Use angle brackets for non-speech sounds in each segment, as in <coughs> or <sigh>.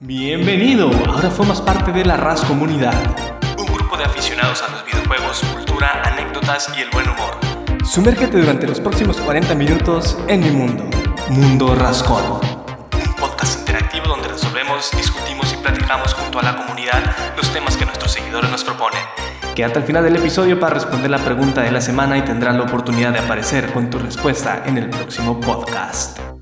Bienvenido, ahora formas parte de la RAS Comunidad, un grupo de aficionados a los videojuegos, cultura, anécdotas y el buen humor. Sumérgete durante los próximos 40 minutos en mi mundo, Mundo Rascón, un podcast interactivo donde resolvemos, discutimos y platicamos junto a la comunidad los temas que nuestros seguidores nos proponen. Quédate al final del episodio para responder la pregunta de la semana y tendrás la oportunidad de aparecer con tu respuesta en el próximo podcast.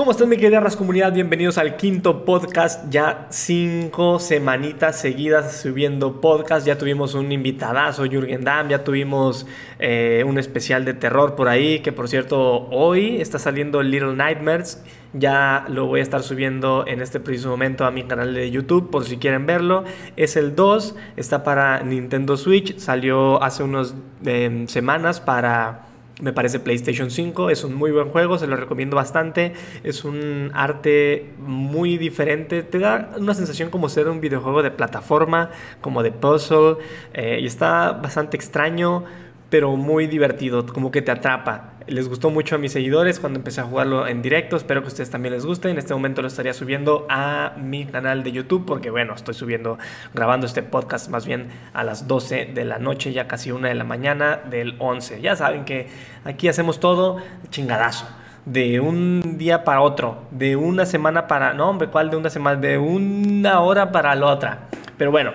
¿Cómo están mi querida Comunidad? Bienvenidos al quinto podcast, ya cinco semanitas seguidas subiendo podcast, ya tuvimos un invitadazo, Jürgen Damm, ya tuvimos eh, un especial de terror por ahí, que por cierto hoy está saliendo Little Nightmares, ya lo voy a estar subiendo en este preciso momento a mi canal de YouTube por si quieren verlo, es el 2, está para Nintendo Switch, salió hace unas eh, semanas para me parece PlayStation 5, es un muy buen juego, se lo recomiendo bastante. Es un arte muy diferente, te da una sensación como ser un videojuego de plataforma, como de puzzle, eh, y está bastante extraño, pero muy divertido, como que te atrapa. Les gustó mucho a mis seguidores cuando empecé a jugarlo en directo, espero que a ustedes también les guste. En este momento lo estaría subiendo a mi canal de YouTube porque bueno, estoy subiendo, grabando este podcast más bien a las 12 de la noche, ya casi una de la mañana del 11. Ya saben que aquí hacemos todo chingadazo de un día para otro, de una semana para, no hombre, ¿cuál de una semana? De una hora para la otra. Pero bueno,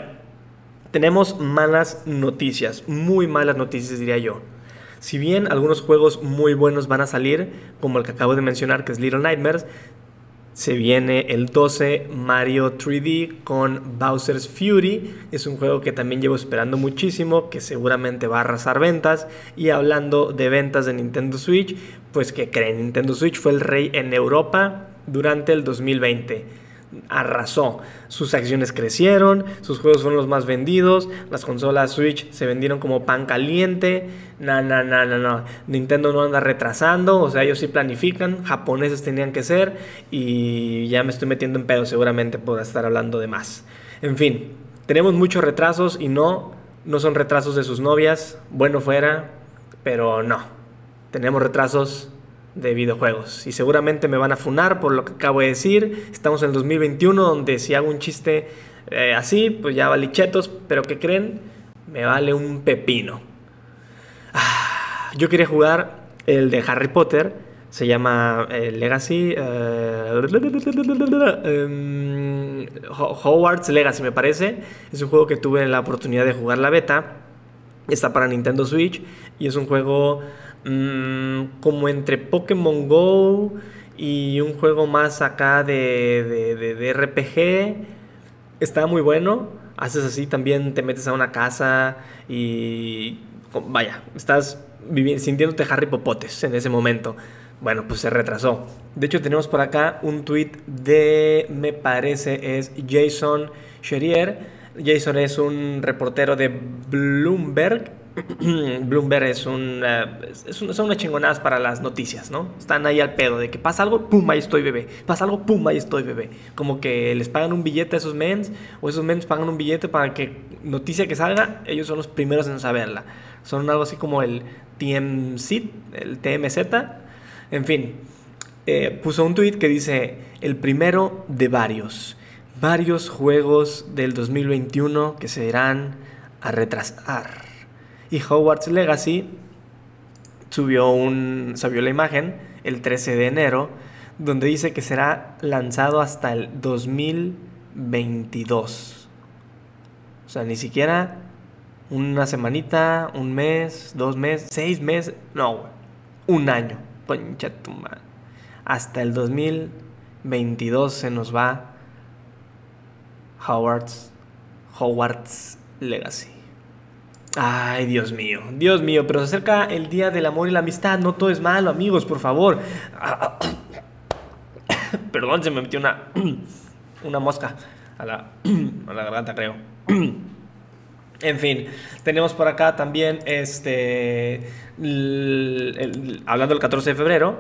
tenemos malas noticias, muy malas noticias diría yo. Si bien algunos juegos muy buenos van a salir, como el que acabo de mencionar que es Little Nightmares, se viene el 12 Mario 3D con Bowser's Fury. Es un juego que también llevo esperando muchísimo, que seguramente va a arrasar ventas. Y hablando de ventas de Nintendo Switch, pues que creen, Nintendo Switch fue el rey en Europa durante el 2020 arrasó. Sus acciones crecieron, sus juegos fueron los más vendidos, las consolas Switch se vendieron como pan caliente. No, no, no, no, no. Nintendo no anda retrasando, o sea, ellos sí planifican, japoneses tenían que ser y ya me estoy metiendo en pedo seguramente por estar hablando de más. En fin, tenemos muchos retrasos y no, no son retrasos de sus novias, bueno fuera, pero no. Tenemos retrasos de videojuegos. Y seguramente me van a funar por lo que acabo de decir. Estamos en el 2021 donde si hago un chiste eh, así, pues ya vale chetos. Pero ¿qué creen? Me vale un pepino. Ah, yo quería jugar el de Harry Potter. Se llama eh, Legacy. Eh, em, Hogwarts Legacy me parece. Es un juego que tuve la oportunidad de jugar la beta. Está para Nintendo Switch. Y es un juego Mm, como entre Pokémon Go y un juego más acá de, de, RPG. Está muy bueno. Haces así, también te metes a una casa y vaya, estás sintiéndote Harry Popotes en ese momento. Bueno, pues se retrasó. De hecho, tenemos por acá un tweet de, me parece, es Jason Sherrier. Jason es un reportero de Bloomberg <clears throat> Bloomberg es un, son unas chingonadas para las noticias, ¿no? Están ahí al pedo de que pasa algo, pum, ahí estoy bebé. Pasa algo, pum, ahí estoy bebé. Como que les pagan un billete a esos mens o esos mens pagan un billete para que noticia que salga, ellos son los primeros en saberla. Son algo así como el TMZ, el TMZ. En fin, eh, puso un tweet que dice, el primero de varios. Varios juegos del 2021 que se irán a retrasar. Y Hogwarts Legacy subió, un, subió la imagen el 13 de enero, donde dice que será lanzado hasta el 2022. O sea, ni siquiera una semanita, un mes, dos meses, seis meses, no, un año. Poncha tu Hasta el 2022 se nos va Hogwarts, Hogwarts Legacy. Ay, Dios mío, Dios mío, pero se acerca el día del amor y la amistad, no todo es malo, amigos, por favor. <coughs> Perdón, se me metió una, <coughs> una mosca a la, <coughs> a la garganta, creo. En fin, tenemos por acá también, este, hablando del 14 de febrero,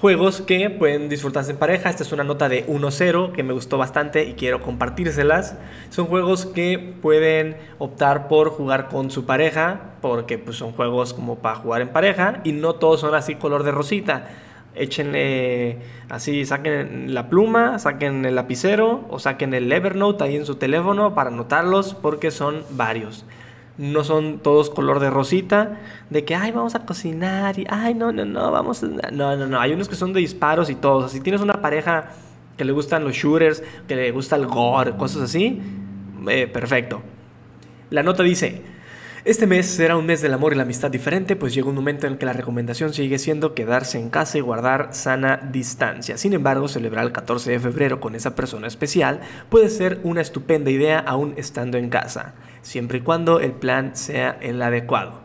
Juegos que pueden disfrutarse en pareja. Esta es una nota de 1-0 que me gustó bastante y quiero compartírselas. Son juegos que pueden optar por jugar con su pareja, porque pues, son juegos como para jugar en pareja y no todos son así color de rosita. Échenle así, saquen la pluma, saquen el lapicero o saquen el Evernote ahí en su teléfono para anotarlos porque son varios. No son todos color de rosita, de que, ay, vamos a cocinar y, ay, no, no, no, vamos a... No, no, no, hay unos que son de disparos y todos. Si tienes una pareja que le gustan los shooters, que le gusta el gore, cosas así, eh, perfecto. La nota dice, este mes será un mes del amor y la amistad diferente, pues llega un momento en que la recomendación sigue siendo quedarse en casa y guardar sana distancia. Sin embargo, celebrar el 14 de febrero con esa persona especial puede ser una estupenda idea aún estando en casa, siempre y cuando el plan sea el adecuado.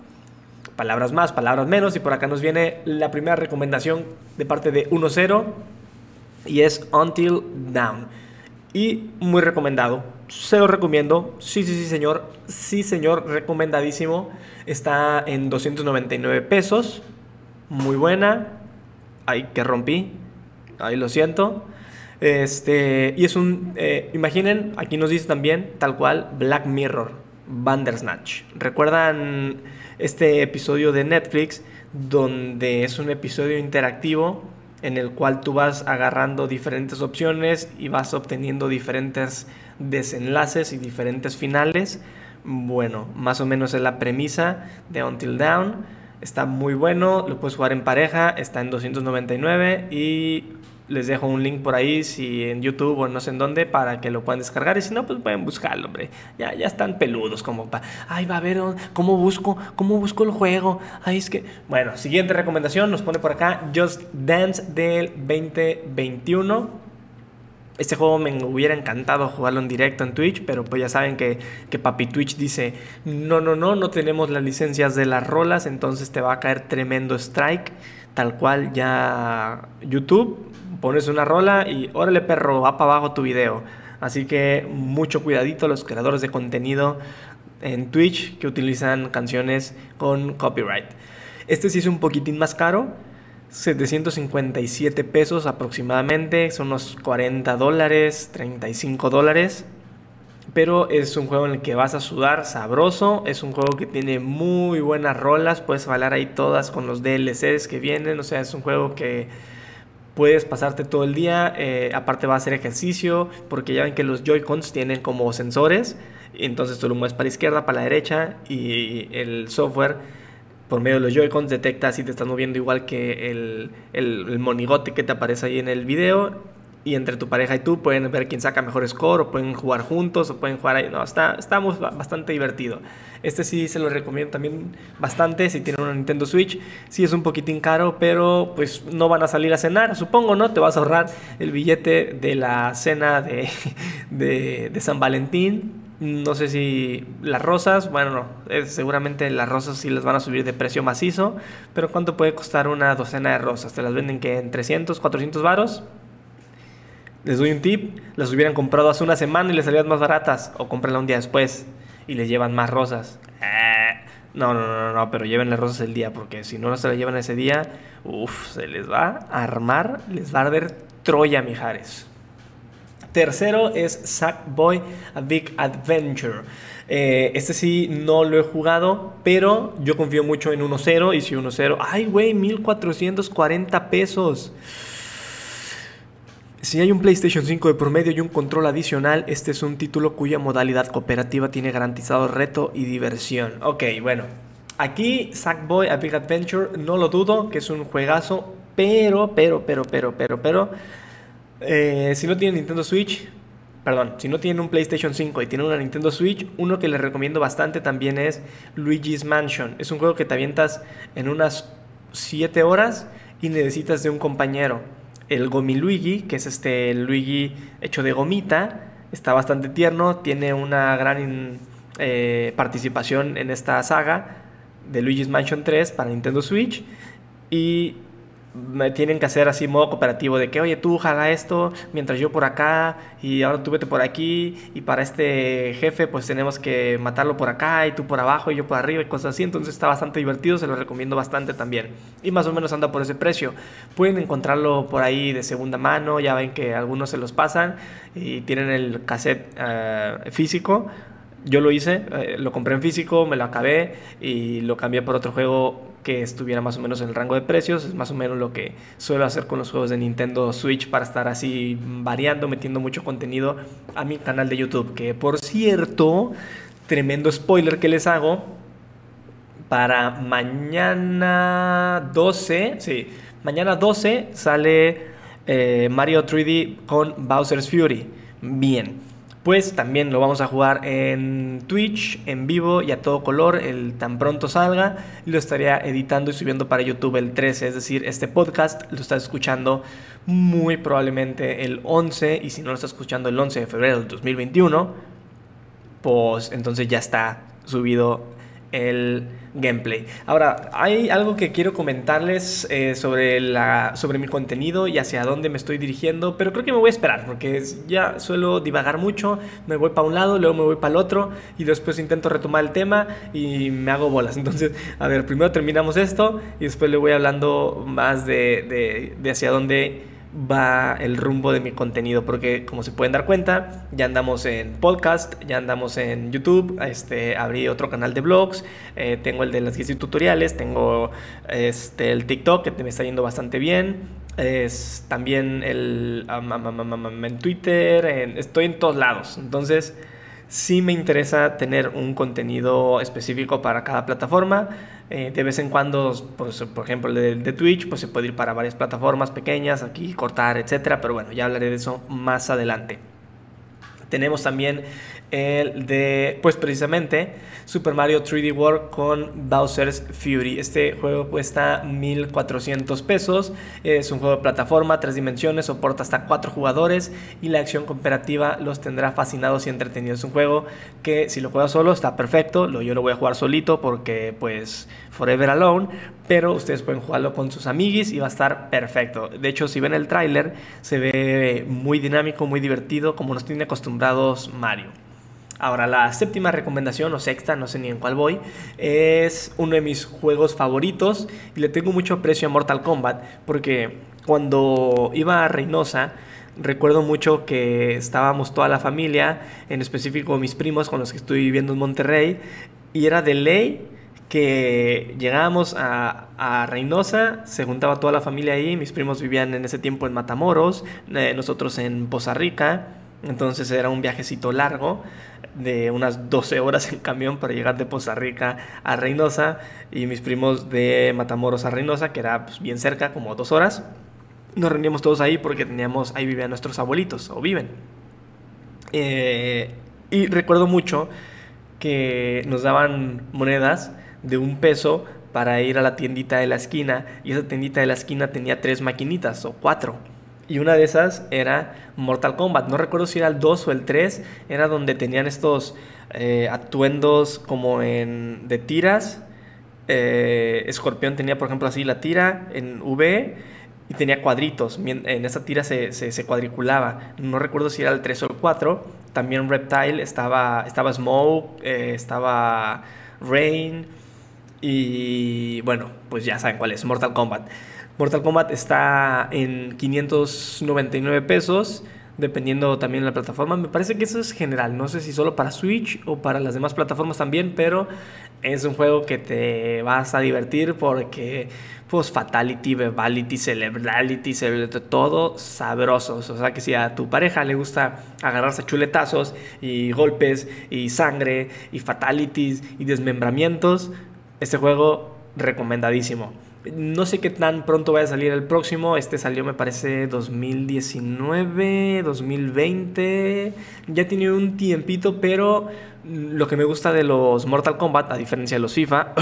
Palabras más, palabras menos, y por acá nos viene la primera recomendación de parte de 1-0 y es Until Down. Y muy recomendado se lo recomiendo. Sí, sí, sí, señor. Sí, señor, recomendadísimo. Está en 299 pesos. Muy buena. Ay, que rompí. Ahí lo siento. Este, y es un, eh, imaginen, aquí nos dice también, tal cual, Black Mirror, Bandersnatch. ¿Recuerdan este episodio de Netflix donde es un episodio interactivo en el cual tú vas agarrando diferentes opciones y vas obteniendo diferentes desenlaces y diferentes finales. Bueno, más o menos es la premisa de Until Down. Está muy bueno, lo puedes jugar en pareja, está en 299 y les dejo un link por ahí, si en YouTube o no sé en dónde, para que lo puedan descargar. Y si no, pues pueden buscarlo, hombre. Ya, ya están peludos, como para. Ay, va a ver, ¿cómo busco? ¿Cómo busco el juego? Ay, es que. Bueno, siguiente recomendación nos pone por acá: Just Dance del 2021. Este juego me hubiera encantado jugarlo en directo en Twitch, pero pues ya saben que, que Papi Twitch dice, no, no, no, no tenemos las licencias de las rolas, entonces te va a caer tremendo strike, tal cual ya YouTube, pones una rola y órale perro, va para abajo tu video. Así que mucho cuidadito los creadores de contenido en Twitch que utilizan canciones con copyright. Este sí es un poquitín más caro, 757 pesos aproximadamente, son unos 40 dólares, 35 dólares. Pero es un juego en el que vas a sudar sabroso. Es un juego que tiene muy buenas rolas. Puedes bailar ahí todas con los DLCs que vienen. O sea, es un juego que puedes pasarte todo el día. Eh, aparte va a hacer ejercicio. Porque ya ven que los Joy-Cons tienen como sensores. Entonces tú lo mueves para la izquierda, para la derecha. Y el software por medio de los Joy-Cons detecta si te estás moviendo igual que el, el, monigote que te aparece ahí en el video. Y entre tu pareja y tú pueden ver quién saca mejor score, o pueden jugar juntos, o pueden jugar ahí. No, está, estamos bastante divertido. Este sí se lo recomiendo también bastante si tienen una Nintendo Switch. Sí es un poquitín caro, pero pues no van a salir a cenar, supongo, ¿no? Te vas a ahorrar el billete de la cena de, <laughs> de, San Valentín no sé si las rosas, bueno, no, seguramente las rosas sí las van a subir de precio macizo, pero ¿cuánto puede costar una docena de rosas? ¿Te las venden que en 300, 400 varos? Les doy un tip, las hubieran comprado hace una semana y les salían más baratas, o cómprenla un día después y les llevan más rosas. Eh, no, no, no, no, pero lleven las rosas el día, porque si no se las llevan ese día, uff, se les va a armar, les va a arder Troya, mijares. Tercero es Sackboy A Big Adventure. Eh, este sí no lo he jugado, pero yo confío mucho en 1-0. Y si 1-0, ay, güey, 1440 pesos. Si hay un PlayStation 5 de promedio y un control adicional, este es un título cuya modalidad cooperativa tiene garantizado reto y diversión. Ok, bueno. Aquí Sackboy A Big Adventure, no lo dudo, que es un juegazo, pero, pero, pero, pero, pero, pero eh, si no tienen Nintendo Switch, perdón, si no tienen un PlayStation 5 y tienen una Nintendo Switch, uno que les recomiendo bastante también es Luigi's Mansion. Es un juego que te avientas en unas 7 horas y necesitas de un compañero. El Gomi Luigi, que es este Luigi hecho de gomita, está bastante tierno, tiene una gran eh, participación en esta saga de Luigi's Mansion 3 para Nintendo Switch. Y me tienen que hacer así modo cooperativo de que oye tú jala esto mientras yo por acá y ahora tú vete por aquí y para este jefe pues tenemos que matarlo por acá y tú por abajo y yo por arriba y cosas así entonces está bastante divertido se lo recomiendo bastante también. Y más o menos anda por ese precio. Pueden encontrarlo por ahí de segunda mano ya ven que algunos se los pasan y tienen el cassette eh, físico yo lo hice, eh, lo compré en físico, me lo acabé y lo cambié por otro juego que estuviera más o menos en el rango de precios. Es más o menos lo que suelo hacer con los juegos de Nintendo Switch para estar así variando, metiendo mucho contenido a mi canal de YouTube. Que por cierto, tremendo spoiler que les hago. Para mañana 12, sí, mañana 12 sale eh, Mario 3D con Bowser's Fury. Bien pues también lo vamos a jugar en Twitch, en vivo y a todo color, el tan pronto salga. Lo estaría editando y subiendo para YouTube el 13, es decir, este podcast lo estás escuchando muy probablemente el 11 y si no lo estás escuchando el 11 de febrero del 2021, pues entonces ya está subido el gameplay. Ahora, hay algo que quiero comentarles eh, sobre, la, sobre mi contenido y hacia dónde me estoy dirigiendo, pero creo que me voy a esperar porque ya suelo divagar mucho, me voy para un lado, luego me voy para el otro y después intento retomar el tema y me hago bolas. <laughs> Entonces, a ver, primero terminamos esto y después le voy hablando más de, de, de hacia dónde va el rumbo de mi contenido porque como se pueden dar cuenta ya andamos en podcast ya andamos en YouTube este abrí otro canal de blogs eh, tengo el de las guías y tutoriales tengo este el TikTok que me está yendo bastante bien es también el en Twitter estoy en todos lados. Entonces sí me interesa tener un contenido específico para cada plataforma eh, de vez en cuando, por, por ejemplo, el de, Twitch, pues se puede ir para varias plataformas pequeñas, aquí cortar, etcétera, pero bueno, ya hablaré de eso más adelante. Tenemos también el de, pues precisamente, Super Mario 3D World con Bowser's Fury. Este juego cuesta 1400 pesos. Es un juego de plataforma, tres dimensiones, soporta hasta cuatro jugadores y la acción cooperativa los tendrá fascinados y entretenidos. Es un juego que si lo juegas solo está perfecto. Yo lo voy a jugar solito porque pues Forever Alone, pero ustedes pueden jugarlo con sus amiguis y va a estar perfecto. De hecho, si ven el tráiler, se ve muy dinámico, muy divertido, como nos tiene acostumbrados Mario. Ahora, la séptima recomendación, o sexta, no sé ni en cuál voy, es uno de mis juegos favoritos. Y le tengo mucho aprecio a Mortal Kombat porque cuando iba a Reynosa, recuerdo mucho que estábamos toda la familia, en específico mis primos con los que estoy viviendo en Monterrey, y era de ley que llegábamos a, a, Reynosa, se juntaba toda la familia ahí, mis primos vivían en ese tiempo en Matamoros, eh, nosotros en Poza Rica, entonces era un viajecito largo de unas 12 horas en camión para llegar de Poza Rica a Reynosa y mis primos de Matamoros a Reynosa, que era pues, bien cerca, como dos horas. Nos reuníamos todos ahí porque teníamos, ahí vivían nuestros abuelitos, o viven. Eh, y recuerdo mucho que nos daban monedas de un peso para ir a la tiendita de la esquina y esa tiendita de la esquina tenía tres maquinitas o cuatro y una de esas era Mortal Kombat. No recuerdo si era el 2 o el 3. Era donde tenían estos eh, atuendos como en de tiras. Eh, Escorpión tenía, por ejemplo, así la tira en V y tenía cuadritos. En esa tira se, se, cuadriculaba. No recuerdo si era el 3 o el 4. También Reptile estaba, estaba Smoke, eh, estaba Rain. Y bueno, pues ya saben cuál es, Mortal Kombat. Mortal Kombat está en 599 pesos, dependiendo también de la plataforma. Me parece que eso es general, no sé si solo para Switch o para las demás plataformas también, pero es un juego que te vas a divertir porque pues Fatality, Bebality, Celebrality, todo sabrosos. O sea que si a tu pareja le gusta agarrarse chuletazos y golpes y sangre y fatalities y desmembramientos, este juego recomendadísimo. No sé qué tan pronto vaya a salir el próximo. Este salió, me parece, 2019, 2020. Ya tiene un tiempito, pero lo que me gusta de los Mortal Kombat, a diferencia de los FIFA,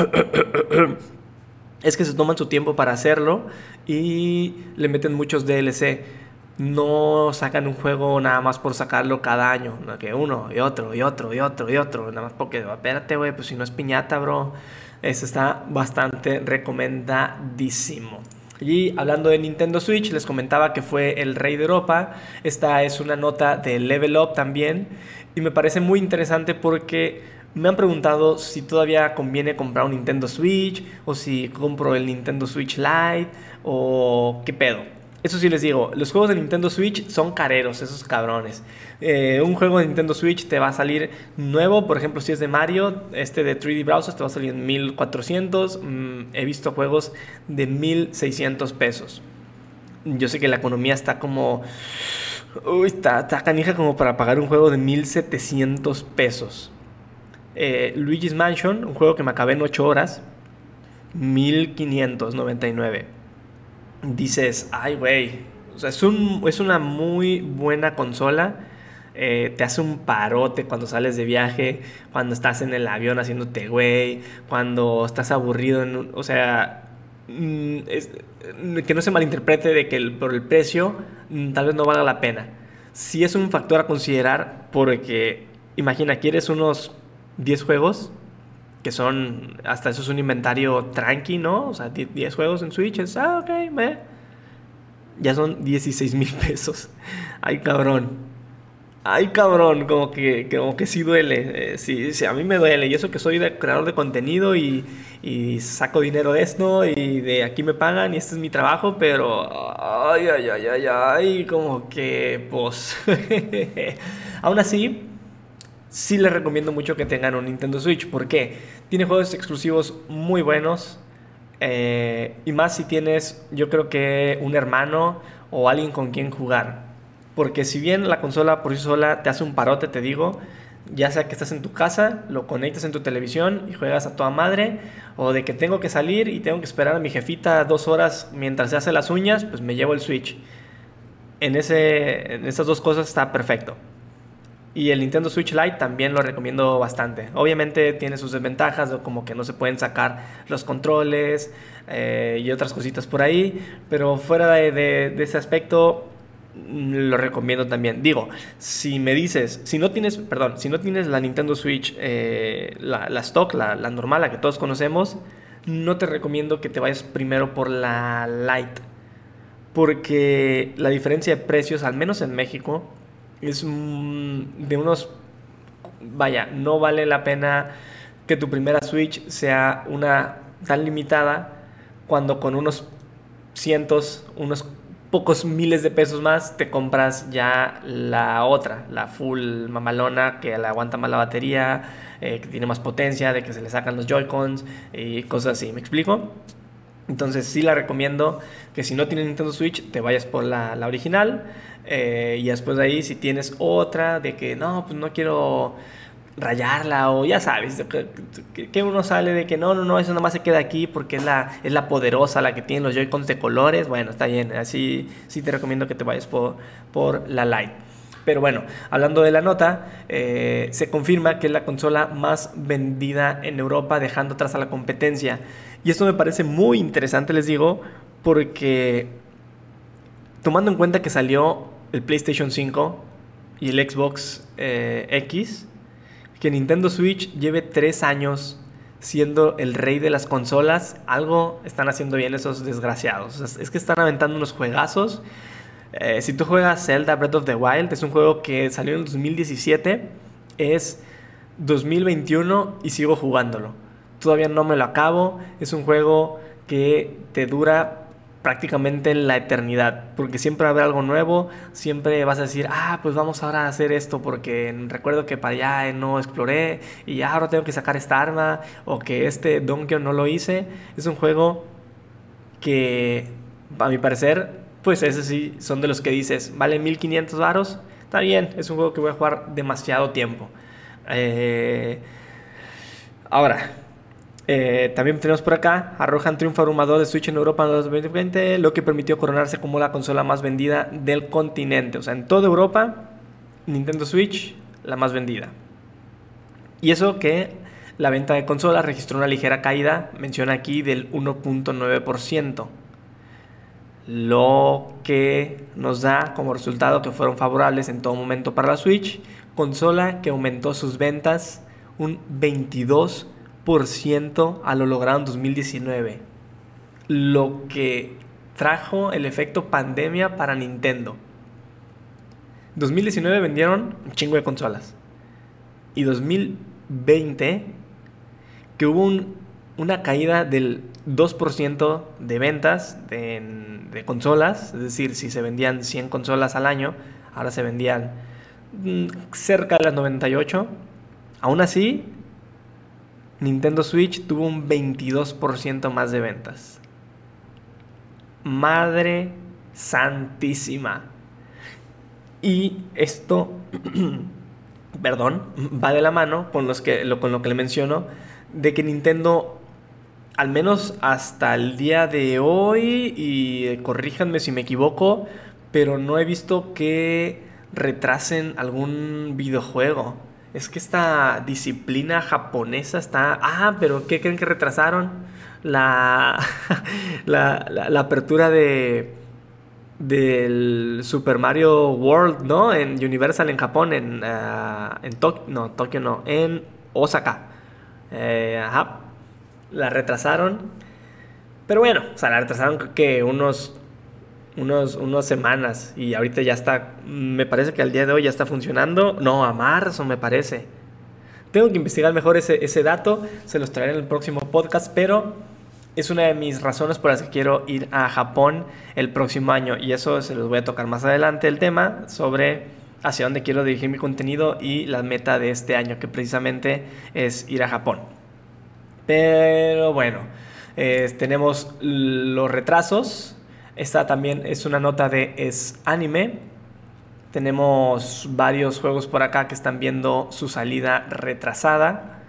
<clears throat> es que se toman su tiempo para hacerlo y le meten muchos DLC. No sacan un juego nada más por sacarlo cada año, que uno y otro y otro y otro y otro, nada más porque, espérate, güey, pues si no es piñata, bro. Eso está bastante recomendadísimo. Y hablando de Nintendo Switch, les comentaba que fue el rey de Europa. Esta es una nota de Level Up también. Y me parece muy interesante porque me han preguntado si todavía conviene comprar un Nintendo Switch o si compro el Nintendo Switch Lite o qué pedo. Eso sí les digo, los juegos de Nintendo Switch son careros, esos cabrones. Eh, un juego de Nintendo Switch te va a salir nuevo, por ejemplo, si es de Mario, este de 3D Browser te va a salir en 1400. Mm, he visto juegos de 1600 pesos. Yo sé que la economía está como. Uy, está, canija como para pagar un juego de 1700 pesos. Eh, Luigi's Mansion, un juego que me acabé en 8 horas, 1599. Dices, ay, güey. O sea, es, un, es una muy buena consola eh, te hace un parote cuando sales de viaje, cuando estás en el avión haciéndote güey, cuando estás aburrido, o sea, mm, que no se malinterprete de que por el precio mm, tal vez no valga la pena. Si es un factor a considerar porque, imagina, quieres unos 10 juegos, que son, hasta eso es un inventario tranqui, ¿no? O sea, 10 juegos en Switch, es, ah, ok, ve. Ya son 16 mil pesos. <laughs> Ay, cabrón. Ay, cabrón, como que, como que sí duele. Eh, sí, sí, a mí me duele. Y eso que soy creador de contenido y, saco dinero de esto y de aquí me pagan y este es mi trabajo, pero. Ay, ay, ay, ay, ay, como que, pues. <laughs> Aún así, sí les recomiendo mucho que tengan un Nintendo Switch. ¿Por qué? Tiene juegos exclusivos muy buenos. Eh, y más si tienes, yo creo que un hermano o alguien con quien jugar. Porque si bien la consola por sí sola te hace un parote, te digo, ya sea que estás en tu casa, lo conectas en tu televisión y juegas a toda madre, o de que tengo que salir y tengo que esperar a mi jefita dos horas mientras se hace las uñas, pues me llevo el Switch. En, ese, en esas dos cosas está perfecto. Y el Nintendo Switch Lite también lo recomiendo bastante. Obviamente tiene sus desventajas, como que no se pueden sacar los controles eh, y otras cositas por ahí, pero fuera de, ese aspecto lo recomiendo también. Digo, si me dices, si no tienes, perdón, si no tienes la Nintendo Switch, eh, la, stock, la, normal, la que todos conocemos, no te recomiendo que te vayas primero por la Lite. Porque la diferencia de precios, al menos en México, es de unos... Vaya, no vale la pena que tu primera Switch sea una tan limitada cuando con unos cientos, unos pocos miles de pesos más te compras ya la otra, la full mamalona que le aguanta más la batería, eh, que tiene más potencia, de que se le sacan los Joy-Cons y cosas así. ¿Me explico? Entonces sí la recomiendo que si no tienes Nintendo Switch te vayas por la, original eh, y después de ahí si tienes otra de que no, pues no quiero rayarla o ya sabes, que, uno sale de que no, no, no, eso nomás se queda aquí porque es la, es la poderosa, la que tiene los Joy-Cons de colores, bueno, está bien, así sí te recomiendo que te vayas por, por la Lite. Pero bueno, hablando de la nota, eh, se confirma que es la consola más vendida en Europa, dejando atrás a la competencia. Y esto me parece muy interesante, les digo, porque tomando en cuenta que salió el PlayStation 5 y el Xbox eh, X, que Nintendo Switch lleve tres años siendo el rey de las consolas, algo están haciendo bien esos desgraciados. Es que están aventando unos juegazos. Eh, si tú juegas Zelda Breath of the Wild, es un juego que salió en 2017, es 2021 y sigo jugándolo. Todavía no me lo acabo, es un juego que te dura prácticamente la eternidad, porque siempre va a haber algo nuevo, siempre vas a decir, ah, pues vamos ahora a hacer esto, porque recuerdo que para allá no exploré y ya ahora tengo que sacar esta arma, o que este Donkey no lo hice. Es un juego que, a mi parecer, pues ese sí, son de los que dices, vale 1500 varos, está bien, es un juego que voy a jugar demasiado tiempo. Eh, ahora, eh, también tenemos por acá, arrojan triunfo abrumador de Switch en Europa en 2020, lo que permitió coronarse como la consola más vendida del continente. O sea, en toda Europa, Nintendo Switch, la más vendida. Y eso que la venta de consolas registró una ligera caída, menciona aquí, del 1.9%. Lo que nos da como resultado que fueron favorables en todo momento para la Switch, consola que aumentó sus ventas un 22% a lo logrado en 2019. Lo que trajo el efecto pandemia para Nintendo. 2019 vendieron un chingo de consolas. Y 2020, que hubo una caída del 2% de ventas de, de, consolas, es decir, si se vendían 100 consolas al año, ahora se vendían mm, cerca de las 98. Aún así, Nintendo Switch tuvo un 22% más de ventas. Madre santísima. Y esto, <clears throat> perdón, va de la mano con, los que, con lo que le menciono, de que Nintendo, al menos hasta el día de hoy, y eh, corríjanme si me equivoco, pero no he visto que retrasen algún videojuego. Es que esta disciplina japonesa está... Ah, pero ¿qué creen que retrasaron? <laughs> La, la, la apertura de del Super Mario World, ¿no? En Universal en Japón, en, uh, en Tokio, no, Tokio no, en Osaka. Eh, ajá, la retrasaron. Pero bueno, o sea, la retrasaron que unos, unos, unas semanas y ahorita ya está, me parece que al día de hoy ya está funcionando. No, a marzo me parece. Tengo que investigar mejor ese, ese dato, se los traeré en el próximo podcast, pero es una de mis razones por las que quiero ir a Japón el próximo año y eso se los voy a tocar más adelante el tema sobre hacia dónde quiero dirigir mi contenido y la meta de este año que precisamente es ir a Japón. Pero bueno, tenemos los retrasos. Esta también es una nota de Es Anime. Tenemos varios juegos por acá que están viendo su salida retrasada.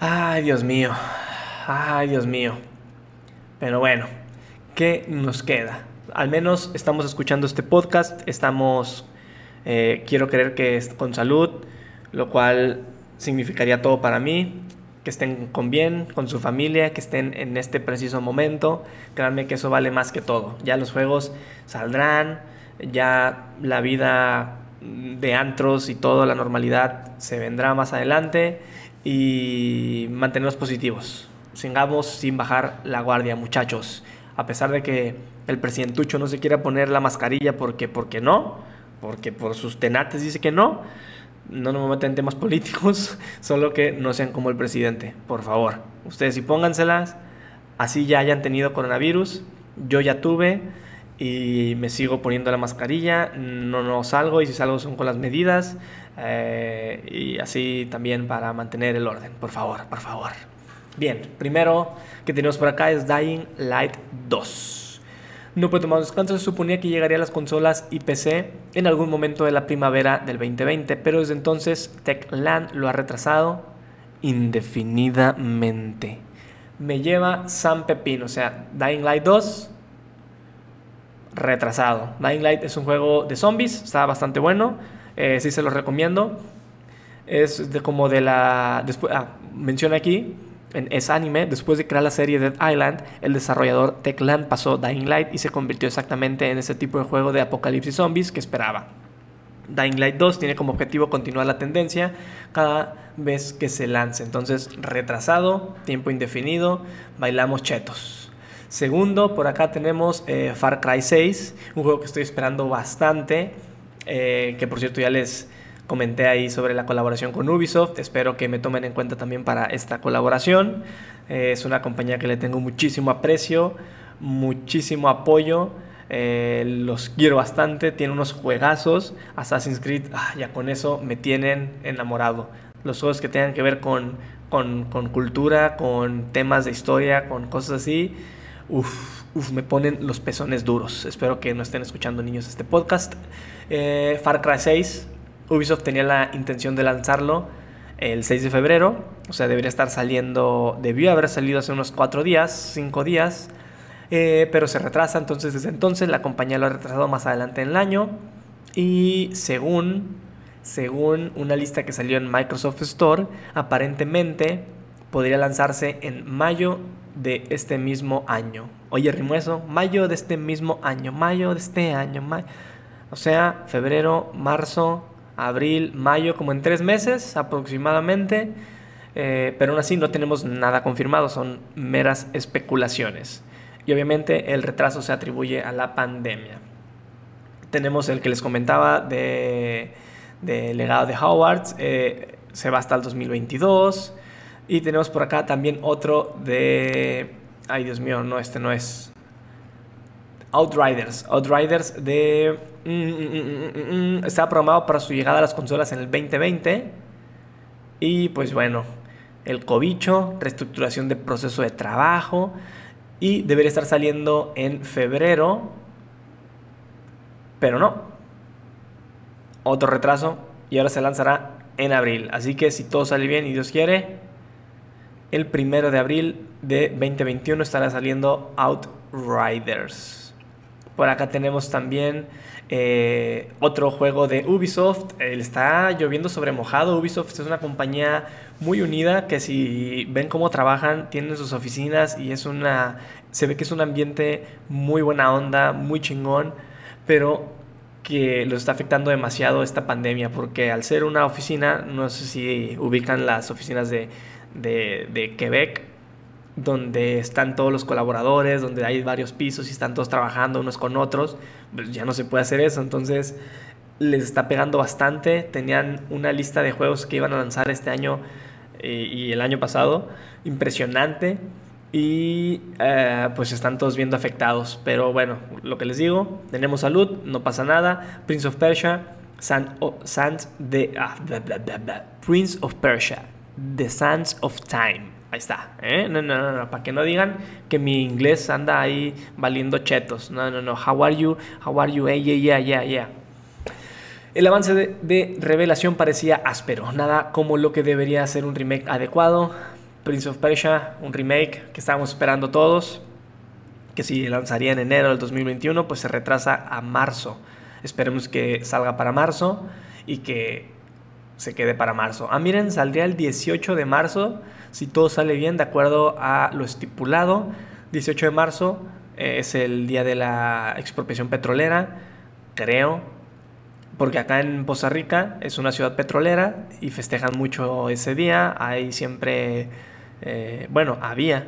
Ay, Dios mío. Ay, Dios mío. Pero bueno, ¿qué nos queda? Al menos estamos escuchando este podcast, estamos, eh, quiero creer que es con salud, lo cual significaría todo para mí, que estén con bien, con su familia, que estén en este preciso momento. Créanme que eso vale más que todo. Ya los juegos saldrán, ya la vida de antros y toda la normalidad se vendrá más adelante y mantenernos positivos sigamos sin bajar la guardia, muchachos. A pesar de que el presidentucho no se quiera poner la mascarilla porque, porque no, porque por sus tenates dice que no, no nos meten en temas <laughs> políticos, solo que no sean como el presidente, por favor. Ustedes sí pónganselas, así ya hayan tenido coronavirus, yo ya tuve y me sigo poniendo la mascarilla, no, no salgo y si salgo son con las medidas eh, y así también para mantener el orden, por favor, por favor. Bien, primero que tenemos por acá es Dying Light 2. No puede tomar descanso, se suponía que llegaría a las consolas y PC en algún momento de la primavera del 2020, pero desde entonces Techland lo ha retrasado indefinidamente. Me lleva San Pepín, o sea, Dying Light 2 retrasado. Dying Light es un juego de zombies, está bastante bueno, eh, sí se lo recomiendo. Es de como de la... Después, ah, menciona aquí en ese anime, después de crear la serie Dead Island, el desarrollador Techland pasó Dying Light y se convirtió exactamente en ese tipo de juego de apocalipsis zombies que esperaba. Dying Light 2 tiene como objetivo continuar la tendencia cada vez que se lance. Entonces, retrasado, tiempo indefinido, bailamos chetos. Segundo, por acá tenemos eh, Far Cry 6, un juego que estoy esperando bastante, eh, que por cierto ya les comenté ahí sobre la colaboración con Ubisoft. Espero que me tomen en cuenta también para esta colaboración. Eh, es una compañía que le tengo muchísimo aprecio, muchísimo apoyo. Eh, los quiero bastante, tiene unos juegazos. Assassin's Creed, ah, ya con eso me tienen enamorado. Los juegos que tengan que ver con, con, con cultura, con temas de historia, con cosas así. Uf, uf, me ponen los pezones duros. Espero que no estén escuchando niños este podcast. Eh, Far Cry 6, Ubisoft tenía la intención de lanzarlo el 6 de febrero, o sea, debería estar saliendo, debió haber salido hace unos 4 días, 5 días, eh, pero se retrasa, entonces desde entonces la compañía lo ha retrasado más adelante en el año y según, según una lista que salió en Microsoft Store, aparentemente podría lanzarse en mayo de este mismo año. Oye, rimo eso, mayo de este mismo año, mayo de este año, o sea, febrero, marzo, abril, mayo, como en tres meses aproximadamente, eh, pero aún así no tenemos nada confirmado, son meras especulaciones. Y obviamente el retraso se atribuye a la pandemia. Tenemos el que les comentaba de, legado de Howard, eh, se va hasta el 2022. Y tenemos por acá también otro de Ay, Dios mío, no, este no es. Outriders. Outriders de... Mm, mm, mm, estaba programado para su llegada a las consolas en el 2020. Y pues bueno, el cobicho, reestructuración de proceso de trabajo. Y debería estar saliendo en febrero. Pero no. Otro retraso. Y ahora se lanzará en abril. Así que si todo sale bien y Dios quiere, el primero de abril de 2021 estará saliendo Outriders. Por acá tenemos también eh, otro juego de Ubisoft. está lloviendo sobre mojado. Ubisoft es una compañía muy unida que si ven cómo trabajan, tienen sus oficinas y es una... Se ve que es un ambiente muy buena onda, muy chingón, pero que lo está afectando demasiado esta pandemia, porque al ser una oficina, no sé si ubican las oficinas de, de, de Quebec, donde están todos los colaboradores, donde hay varios pisos y están todos trabajando unos con otros, pues ya no se puede hacer eso. Entonces les está pegando bastante. Tenían una lista de juegos que iban a lanzar este año eh, y el año pasado, impresionante. Y eh, pues están todos viendo afectados. Pero bueno, lo que les digo, tenemos salud, no pasa nada. Prince of Persia, Sands de, ah, Prince of Persia, The Sands of Time Ahí está. ¿eh? No, no, no, para que no digan que mi inglés anda ahí valiendo chetos. No, no, no. How are you? How are you? yeah, yeah, yeah, yeah. El avance de, de, revelación parecía áspero, nada como lo que debería ser un remake adecuado. Prince of Persia, un remake que estábamos esperando todos, que si lanzaría en enero del 2021, pues se retrasa a marzo. Esperemos que salga para marzo y que se quede para marzo. Ah, miren, saldría el 18 de marzo si todo sale bien de acuerdo a lo estipulado. 18 de marzo eh, es el día de la expropiación petrolera, creo, porque acá en Poza Rica es una ciudad petrolera y festejan mucho ese día. Hay siempre, eh, bueno, había,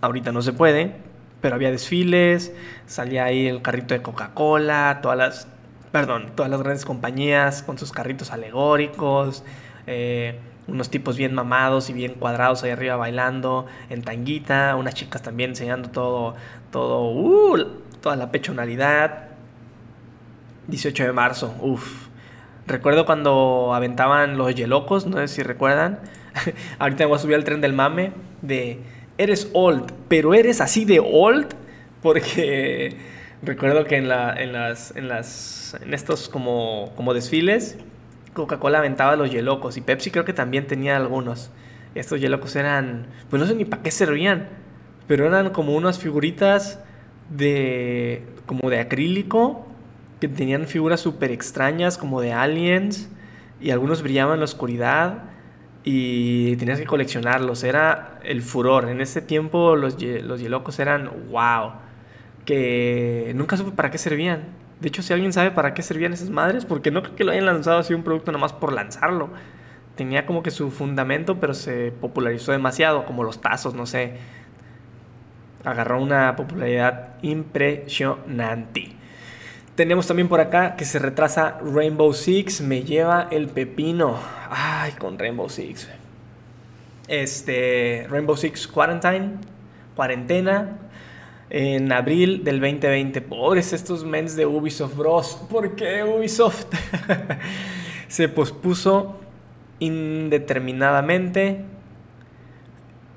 ahorita no se puede, pero había desfiles, salía ahí el carrito de Coca-Cola, todas las, perdón, todas las grandes compañías con sus carritos alegóricos. Eh, unos tipos bien mamados y bien cuadrados ahí arriba bailando en tanguita, unas chicas también enseñando todo, todo, uh, toda la pechonalidad. 18 de marzo, uff. Recuerdo cuando aventaban los yelocos, no sé si recuerdan. <laughs> Ahorita voy a subir al tren del mame de eres old, pero eres así de old porque <laughs> recuerdo que en, la, en las en las en estos como como desfiles Coca-Cola aventaba los yelocos y Pepsi creo que también tenía algunos. Estos yelocos eran, pues no sé ni para qué servían, pero eran como unas figuritas de, como de acrílico, que tenían figuras súper extrañas, como de aliens, y algunos brillaban en la oscuridad, y tenías que coleccionarlos. Era el furor. En ese tiempo los, los yelocos eran wow, que nunca supe para qué servían de hecho, si alguien sabe para qué servían esas madres, porque no creo que lo hayan lanzado así un producto nomás por lanzarlo. Tenía como que su fundamento, pero se popularizó demasiado, como los tazos, no sé. Agarró una popularidad impresionante. Tenemos también por acá que se retrasa Rainbow Six. Me lleva el pepino. Ay, con Rainbow Six. Este, Rainbow Six Quarantine. Cuarentena en abril del 2020. Pobres estos mens de Ubisoft Bros. ¿Por qué Ubisoft? <laughs> Se pospuso indeterminadamente.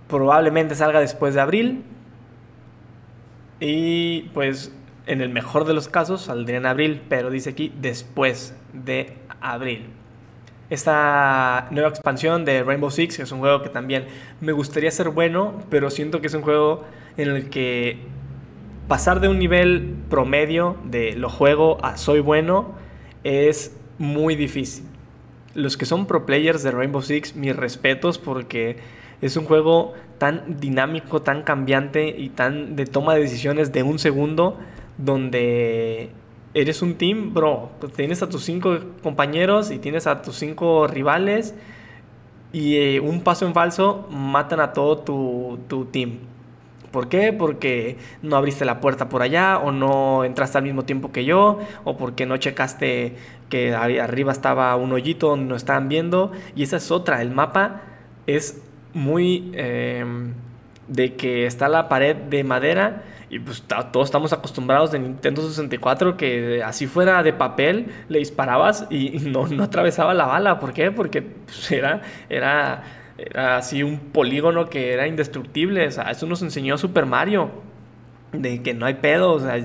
Probablemente salga después de abril. Y pues en el mejor de los casos saldría en abril, pero dice aquí después de abril. Esta nueva expansión de Rainbow Six es un juego que también me gustaría ser bueno, pero siento que es un juego en el que pasar de un nivel promedio de lo juego a soy bueno es muy difícil. Los que son pro players de Rainbow Six, mis respetos porque es un juego tan dinámico, tan cambiante y tan de toma de decisiones de un segundo donde eres un team, bro. Tienes a tus cinco compañeros y tienes a tus cinco rivales y eh, un paso en falso matan a todo tu, tu team. ¿Por qué? Porque no abriste la puerta por allá o no entraste al mismo tiempo que yo o porque no checaste que arriba estaba un hoyito donde no estaban viendo. Y esa es otra, el mapa es muy... Em, de que está la pared de madera y pues todos estamos acostumbrados de Nintendo 64 que así fuera de papel le disparabas y <laughs> no, no atravesaba la bala. ¿Por qué? Porque pues, era, era, era así un polígono que era indestructible. O eso nos enseñó Super Mario de que no hay pedo, o sea,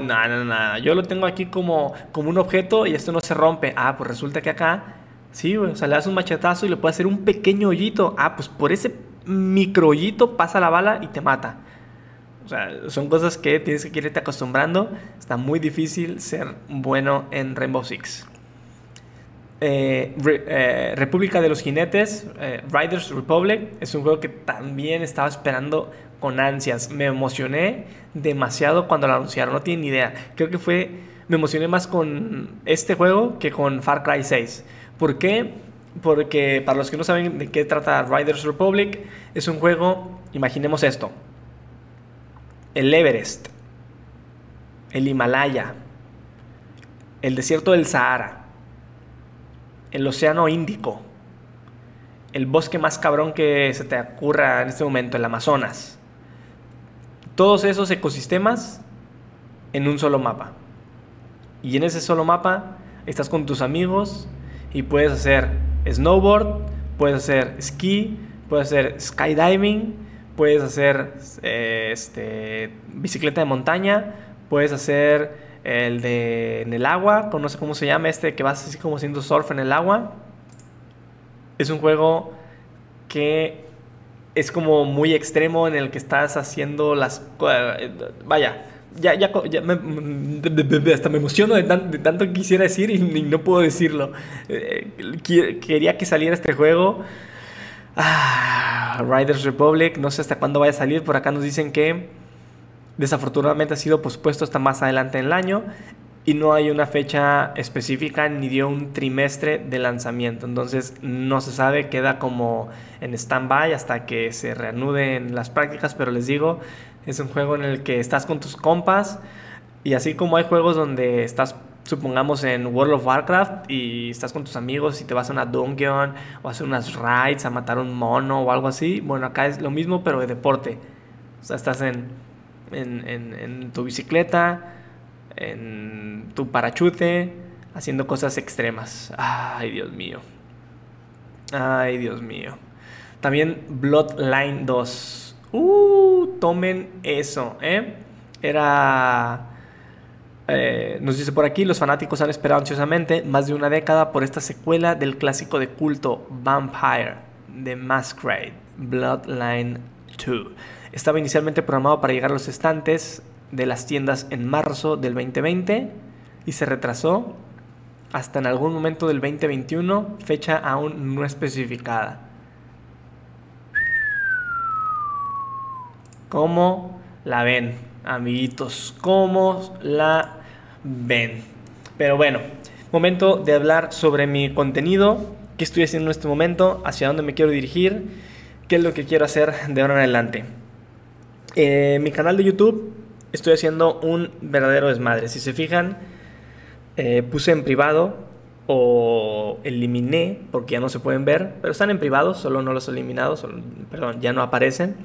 nada, nada, nada. Yo lo tengo aquí como, como un objeto y esto no se rompe. Ah, pues resulta que acá, sí, o sea, le das un machetazo y le puedes hacer un pequeño hoyito. Ah, pues por ese micro hoyito pasa la bala y te mata. O sea, son cosas que tienes que irte acostumbrando. Está muy difícil ser bueno en Rainbow Six. Eh, eh, República de los Jinetes, eh, Riders Republic, es un juego que también estaba esperando con ansias. Me emocioné demasiado cuando lo anunciaron, no tienen ni idea. Creo que fue, me emocioné más con este juego que con Far Cry 6. ¿Por qué? Porque para los que no saben de qué trata Riders Republic, es un juego, imaginemos esto. El Everest, el Himalaya, el desierto del Sahara, el Océano Índico, el bosque más cabrón que se te ocurra en este momento, el Amazonas todos esos ecosistemas en un solo mapa. Y en ese solo mapa estás con tus amigos y puedes hacer snowboard, puedes hacer ski, puedes hacer skydiving, puedes hacer eh, este, bicicleta de montaña, puedes hacer el de en el agua, no sé cómo se llama este que vas así como haciendo surf en el agua. Es un juego que es como muy extremo en el que estás haciendo las... Vaya, ya, ya, hasta me emociono de, tanto que quisiera decir y, no puedo decirlo. Eh, quería que saliera este juego. Ah, Riders Republic, no sé hasta cuándo vaya a salir. Por acá nos dicen que desafortunadamente ha sido pospuesto hasta más adelante en el año y no hay una fecha específica ni dio un trimestre de lanzamiento. Entonces no se sabe, queda como en stand-by hasta que se reanuden las prácticas, pero les digo, es un juego en el que estás con tus compas y así como hay juegos donde estás supongamos en World of Warcraft y estás con tus amigos y te vas a una dungeon o a hacer unas raids a matar un mono o algo así, bueno, acá es lo mismo pero de deporte. O sea, estás en, en, tu bicicleta, en tu parachute, haciendo cosas extremas. Ay, Dios mío. Ay, Dios mío. También Bloodline 2. Uh, tomen eso, ¿eh? Era... Eh, nos dice por aquí, los fanáticos han esperado ansiosamente más de una década por esta secuela del clásico de culto Vampire The Masquerade, Bloodline 2. Estaba inicialmente programado para llegar a los estantes de las tiendas en marzo del 2020 y se retrasó hasta en algún momento del 2021, fecha aún no especificada. ¿Cómo la ven, amiguitos? ¿Cómo la ven? Pero bueno, momento de hablar sobre mi contenido, qué estoy haciendo en este momento, hacia dónde me quiero dirigir, qué es lo que quiero hacer de ahora en adelante. Eh, mi canal de YouTube estoy haciendo un verdadero desmadre. Si se fijan, eh, puse en privado o eliminé, porque ya no se pueden ver, pero están en privado, solo no los he eliminado, perdón, ya no aparecen.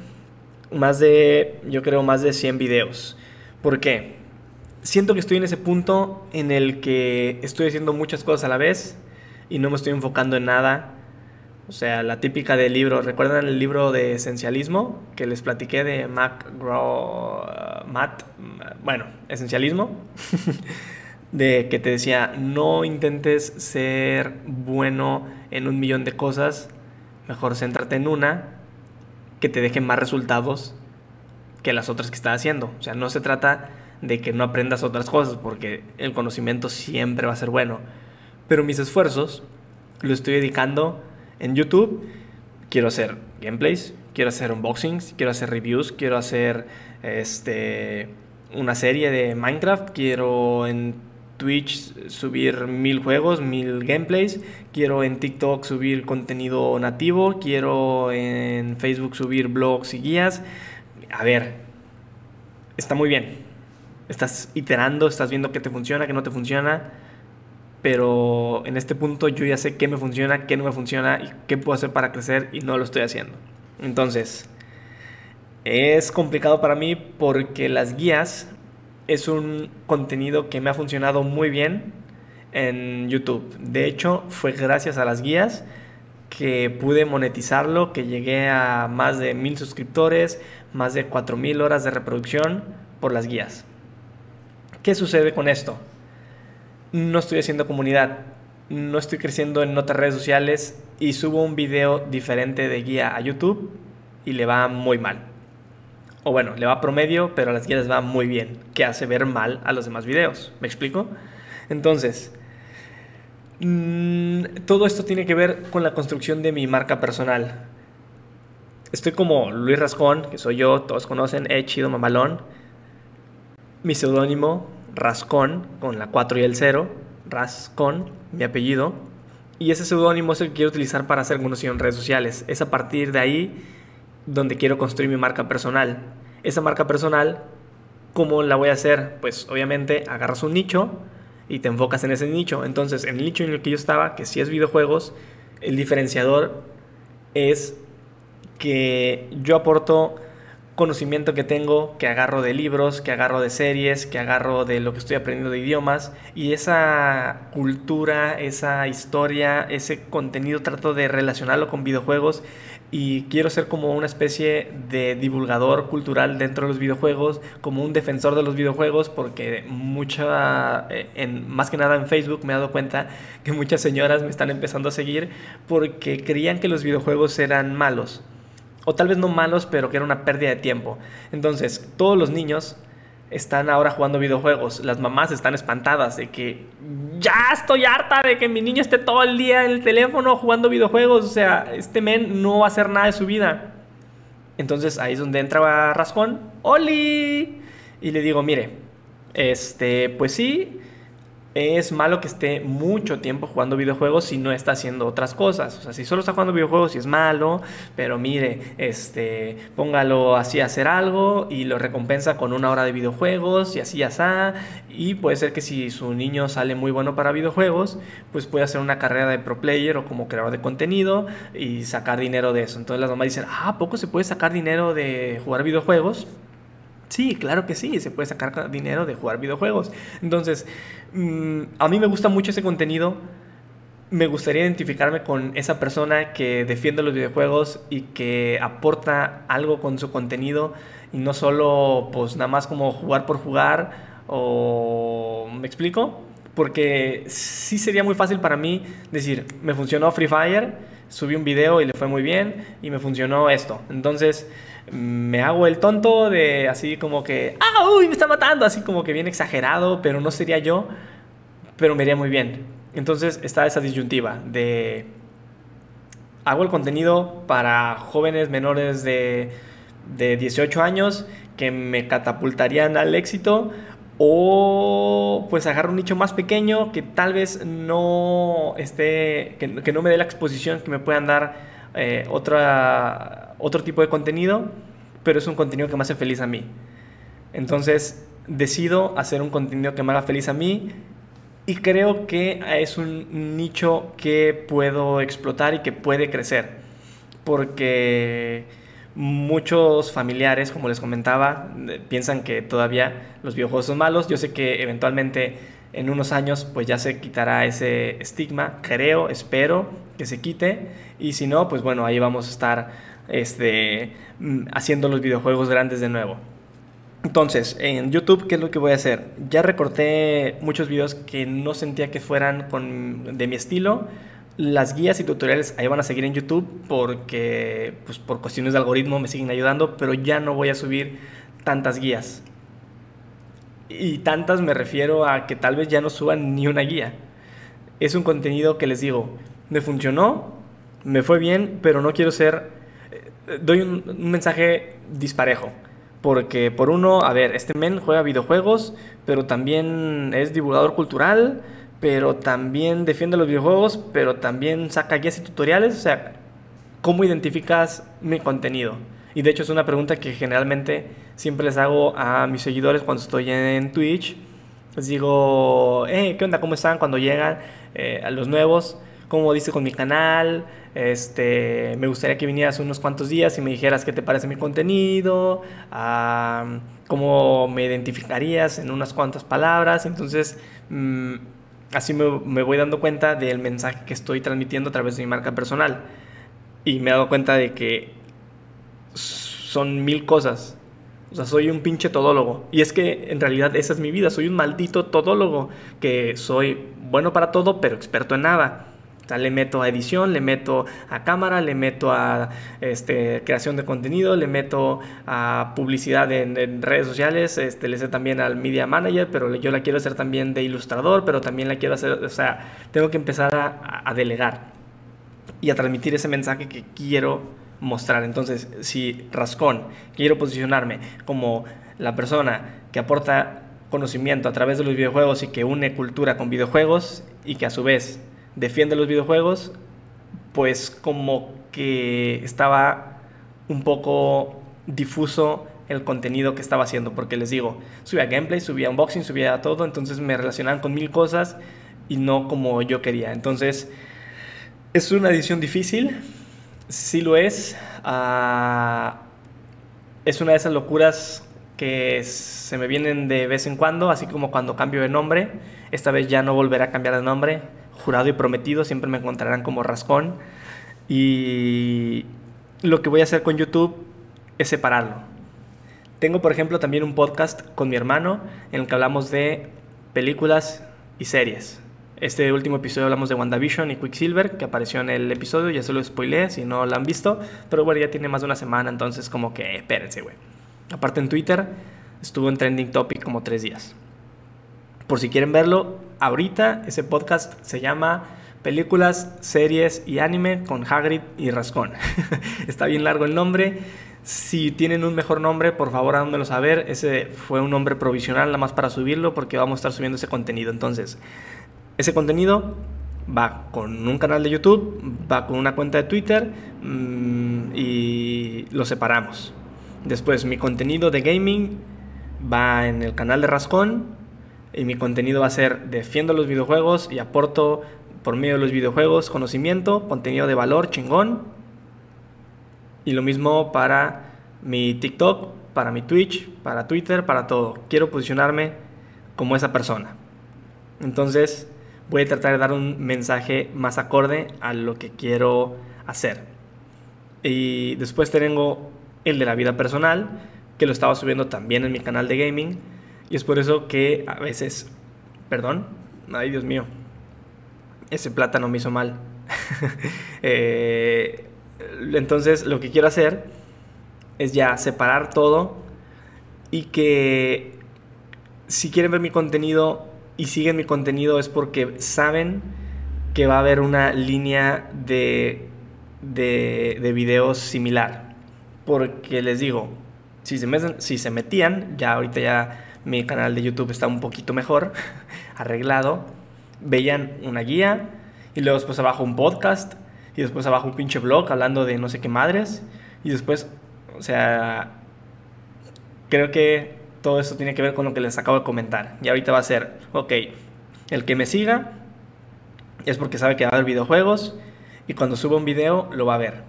Más de, yo creo, más de 100 videos. ¿Por qué? Siento que estoy en ese punto en el que estoy haciendo muchas cosas a la vez y no me estoy enfocando en nada o sea, la típica del libro, ¿recuerdan el libro de esencialismo que les platiqué de Mac Matt, bueno, esencialismo? <laughs> de que te decía, no intentes ser bueno en un millón de cosas, mejor céntrate en una que te deje más resultados que las otras que estás haciendo. O sea, no se trata de que no aprendas otras cosas, porque el conocimiento siempre va a ser bueno. Pero mis esfuerzos los estoy dedicando en YouTube quiero hacer gameplays, quiero hacer unboxings, quiero hacer reviews, quiero hacer este, una serie de Minecraft, quiero en Twitch subir mil juegos, mil gameplays, quiero en TikTok subir contenido nativo, quiero en Facebook subir blogs y guías. A ver, está muy bien. Estás iterando, estás viendo qué te funciona, qué no te funciona pero en este punto yo ya sé qué me funciona, qué no me funciona y qué puedo hacer para crecer y no lo estoy haciendo. Entonces, Es complicado para mí porque las guías es un contenido que me ha funcionado muy bien en YouTube. De hecho, fue gracias a las guías que pude monetizarlo, que llegué a más de mil suscriptores, más de cuatro mil horas de reproducción por las guías. ¿Qué sucede con esto? No estoy haciendo comunidad, no estoy creciendo en otras redes sociales y subo un video diferente de guía a YouTube y le va muy mal. O bueno, le va promedio, pero a las guías va muy bien, que hace ver mal a los demás videos. ¿Me explico? Entonces, mm, todo esto tiene que ver con la construcción de mi marca personal. Estoy como Luis Rascón, que soy yo, todos conocen, he chido mamalón. Mi seudónimo, Rascón, con la 4 y el 0, Rascón, mi apellido. Y ese seudónimo es el que quiero utilizar para hacer conocido en redes sociales. Es a partir de ahí donde quiero construir mi marca personal. Esa marca personal, ¿cómo la voy a hacer? Pues obviamente agarras un nicho y te enfocas en ese nicho. Entonces, en el nicho en el que yo estaba, que si es videojuegos, el diferenciador es que yo aporto conocimiento que tengo, que agarro de libros, que agarro de series, que agarro de lo que estoy aprendiendo de idiomas y esa cultura, esa historia, ese contenido trato de relacionarlo con videojuegos y quiero ser como una especie de divulgador cultural dentro de los videojuegos, como un defensor de los videojuegos, porque mucha, eh, en, más que nada en Facebook me he dado cuenta que muchas señoras me están empezando a seguir porque creían que los videojuegos eran malos o tal vez no malos, pero que era una pérdida de tiempo. Entonces, todos los niños están ahora jugando videojuegos. Las mamás están espantadas de que ya estoy harta de que mi niño esté todo el día en el teléfono jugando videojuegos. O sea, este men no va a hacer nada de su vida. Entonces ahí es donde entra Rascón. ¡Oli! Y le digo, mire, este, pues sí, es malo que esté mucho tiempo jugando videojuegos si no está haciendo otras cosas. O sea, si solo está jugando videojuegos y es malo, pero mire, este, póngalo así a hacer algo y lo recompensa con una hora de videojuegos y así así. Y puede ser que si su niño sale muy bueno para videojuegos, pues puede hacer una carrera de pro player o como creador de contenido y sacar dinero de eso. Entonces las mamás dicen, ah, ¿poco se puede sacar dinero de jugar videojuegos? Sí, claro que sí, se puede sacar dinero de jugar videojuegos. Entonces, mm, a mí me gusta mucho ese contenido. Me gustaría identificarme con esa persona que defiende los videojuegos y que aporta algo con su contenido y no solo pues nada más como jugar por jugar o me explico porque sí sería muy fácil para mí decir me funcionó Free Fire subí un video y le fue muy bien y me funcionó esto entonces me hago el tonto de así como que, ¡ah, uy, me está matando! Así como que bien exagerado, pero no sería yo, pero me iría muy bien. Entonces está esa disyuntiva de, hago el contenido para jóvenes menores de, de 18 años que me catapultarían al éxito o pues agarro un nicho más pequeño que tal vez no esté, que, no me dé la exposición que me puedan dar eh, otra otro tipo de contenido, pero es un contenido que me hace feliz a mí. Entonces decido hacer un contenido que me haga feliz a mí y creo que es un nicho que puedo explotar y que puede crecer. Porque muchos familiares, como les comentaba, piensan que todavía los videojuegos son malos. Yo sé que eventualmente en unos años pues ya se quitará ese estigma, creo, espero que se quite. Y si no, pues bueno, ahí vamos a estar este, mm, haciendo los videojuegos grandes de nuevo. Entonces, en YouTube, ¿qué es lo que voy a hacer? Ya recorté muchos videos que no sentía que fueran de mi estilo. Las guías y tutoriales ahí van a seguir en YouTube porque, pues, por cuestiones de algoritmo me siguen ayudando, pero ya no voy a subir tantas guías. Y tantas me refiero a que tal vez ya no suban ni una guía. Es un contenido que les digo, me funcionó, me fue bien, pero no quiero ser doy un, mensaje disparejo. Porque por uno, a ver, este men juega videojuegos, pero también es divulgador cultural, pero también defiende los videojuegos, pero también saca guías y tutoriales. O sea, ¿cómo identificas mi contenido? Y de hecho es una pregunta que generalmente siempre les hago a mis seguidores cuando estoy en Twitch. Les digo, eh, ¿qué onda? ¿Cómo están? Cuando llegan eh, a los nuevos, cómo dice con mi canal, este, me gustaría que vinieras unos cuantos días y me dijeras qué te parece mi contenido, cómo me identificarías en unas cuantas palabras. Entonces, mm, así me, me, voy dando cuenta del mensaje que estoy transmitiendo a través de mi marca personal. Y me he dado cuenta de que son mil cosas. O sea, soy un pinche todólogo. Y es que en realidad esa es mi vida. Soy un maldito todólogo. Que soy bueno para todo, pero experto en nada. O sea, le meto a edición, le meto a cámara, le meto a este, creación de contenido, le meto a publicidad en, redes sociales, este, le sé también al media manager, pero yo la quiero hacer también de ilustrador, pero también la quiero hacer, o sea, tengo que empezar a, a delegar y a transmitir ese mensaje que quiero mostrar. Entonces, si Rascón quiero posicionarme como la persona que aporta conocimiento a través de los videojuegos y que une cultura con videojuegos y que a su vez defiende los videojuegos, pues como que estaba un poco difuso el contenido que estaba haciendo, porque les digo, subía gameplay, subía unboxing, subía todo, entonces me relacionaban con mil cosas y no como yo quería. Entonces, es una edición difícil, sí lo es. Ah, es una de esas locuras que se me vienen de vez en cuando, así como cuando cambio de nombre. Esta vez ya no volveré a cambiar de nombre. Jurado y prometido, siempre me encontrarán como Rascón. Y lo que voy a hacer con YouTube es separarlo. Tengo, por ejemplo, también un podcast con mi hermano en el que hablamos de películas y series. Este último episodio hablamos de WandaVision y Quicksilver, que apareció en el episodio, ya se lo spoilé si no lo han visto, pero bueno, ya tiene más de una semana, entonces como que espérense, güey. Aparte en Twitter, estuvo en Trending Topic como tres días. Por si quieren verlo, ahorita ese podcast se llama Películas, Series y Anime con Hagrid y Rascón. <laughs> Está bien largo el nombre. Si tienen un mejor nombre, por favor háganmelo saber. Ese fue un nombre provisional nada más para subirlo porque vamos a estar subiendo ese contenido. Entonces, ese contenido va con un canal de YouTube, va con una cuenta de Twitter mm, y lo separamos. Después mi contenido de gaming va en el canal de Rascón y mi contenido va a ser defiendo los videojuegos y aporto por medio de los videojuegos conocimiento, contenido de valor chingón. Y lo mismo para mi TikTok, para mi Twitch, para Twitter, para todo. Quiero posicionarme como esa persona. Entonces, voy a tratar de dar un mensaje más acorde a lo que quiero hacer. Y después tengo el de la vida personal, que lo estaba subiendo también en mi canal de gaming. Y es por eso que a veces, perdón, ay Dios mío, ese plátano me hizo mal. <laughs> Eh, entonces lo que quiero hacer es ya separar todo y que si quieren ver mi contenido y siguen mi contenido es porque saben que va a haber una línea de, de, videos similar. Porque les digo, si se, si se metían, ya ahorita ya mi canal de YouTube está un poquito mejor, <laughs> arreglado, veían una guía y luego después abajo un podcast y después abajo un pinche blog hablando de no sé qué madres y después, o sea, creo que todo eso tiene que ver con lo que les acabo de comentar. Y ahorita va a ser, ok, el que me siga es porque sabe que va a haber videojuegos y cuando suba un video lo va a ver.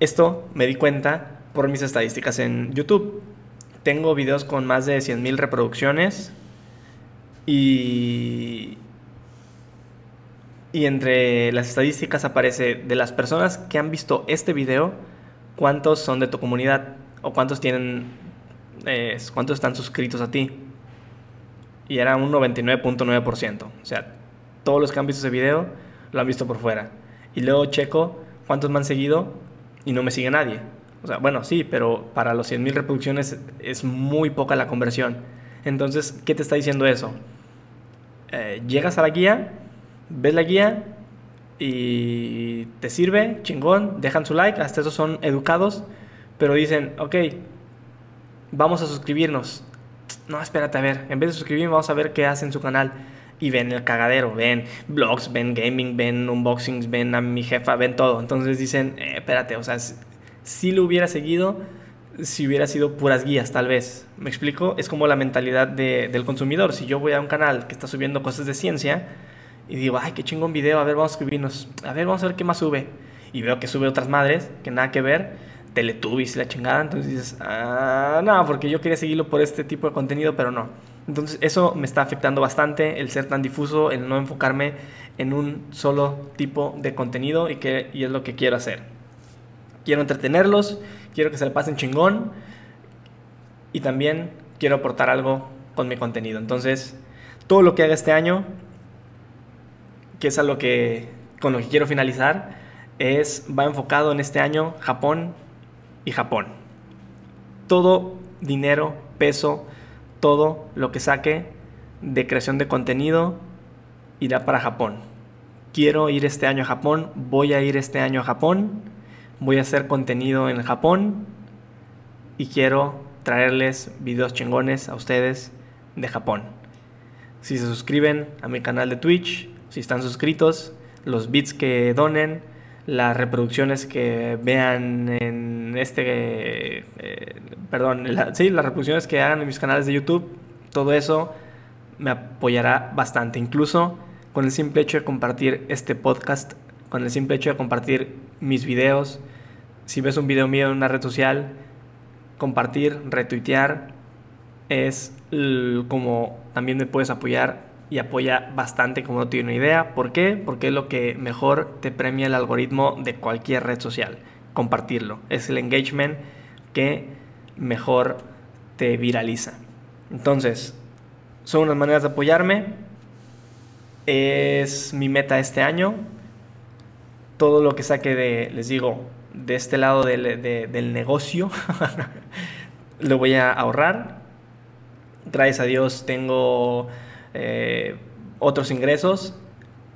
Esto me di cuenta por mis estadísticas en YouTube. Tengo videos con más de 100.000 reproducciones y y entre las estadísticas aparece de las personas que han visto este video, cuántos son de tu comunidad o cuántos tienen es cuántos están suscritos a ti. Y era un 99.9%. O sea, todos los que han ese video lo han visto por fuera. Y luego checo cuántos me han seguido y no me sigue nadie. O sea, bueno, sí, pero para los 100.000 reproducciones es muy poca la conversión. Entonces, ¿qué te está diciendo eso? Eh, llegas a la guía, ves la guía y te sirve, chingón, dejan su like, hasta esos son educados, pero dicen, ok, vamos a suscribirnos. No, espérate, a ver, en vez de suscribirme, vamos a ver qué hace en su canal. Y ven el cagadero, ven blogs, ven gaming, ven unboxings, ven a mi jefa, ven todo. Entonces dicen, eh, espérate, o sea, si lo hubiera seguido, si hubiera sido puras guías, tal vez. ¿Me explico? Es como la mentalidad del consumidor. Si yo voy a un canal que está subiendo cosas de ciencia y digo, ay, qué chingón video, a ver, vamos a escribirnos, a ver, vamos a ver qué más sube. Y veo que sube otras madres, que nada que ver, Teletubbies la chingada, entonces dices, ah, no, porque yo quería seguirlo por este tipo de contenido, pero no. Entonces eso me está afectando bastante, el ser tan difuso, el no enfocarme en un solo tipo de contenido y, que, y es lo que quiero hacer. Quiero entretenerlos, quiero que se le pasen chingón y también quiero aportar algo con mi contenido. Entonces, todo lo que haga este año, que es algo que con lo que quiero finalizar, es va enfocado en este año Japón y Japón. Todo dinero, peso, todo lo que saque de creación de contenido irá para Japón. Quiero ir este año a Japón, voy a ir este año a Japón, voy a hacer contenido en Japón y quiero traerles videos chingones a ustedes de Japón. Si se suscriben a mi canal de Twitch, si están suscritos, los bits que donen, las reproducciones que vean en este, eh, perdón, sí, las reproducciones que hagan en mis canales de YouTube, todo eso me apoyará bastante. Incluso con el simple hecho de compartir este podcast, con el simple hecho de compartir mis videos, si ves un video mío en una red social, compartir, retuitear, es como también me puedes apoyar y apoya bastante como no tiene una idea. ¿Por qué? Porque es lo que mejor te premia el algoritmo de cualquier red social. Compartirlo. Es el engagement que mejor te viraliza. Entonces, son unas maneras de apoyarme. Es mi meta este año. Todo lo que saque de, les digo, de este lado del, del negocio, <laughs> lo voy a ahorrar. Gracias a Dios tengo eh, otros ingresos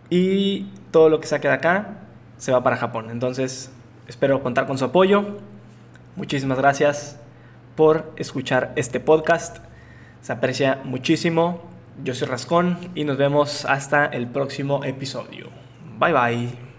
y todo lo que saque de acá se va para Japón. Entonces, espero contar con su apoyo. Muchísimas gracias por escuchar este podcast. Se aprecia muchísimo. Yo soy Rascón y nos vemos hasta el próximo episodio. Bye bye.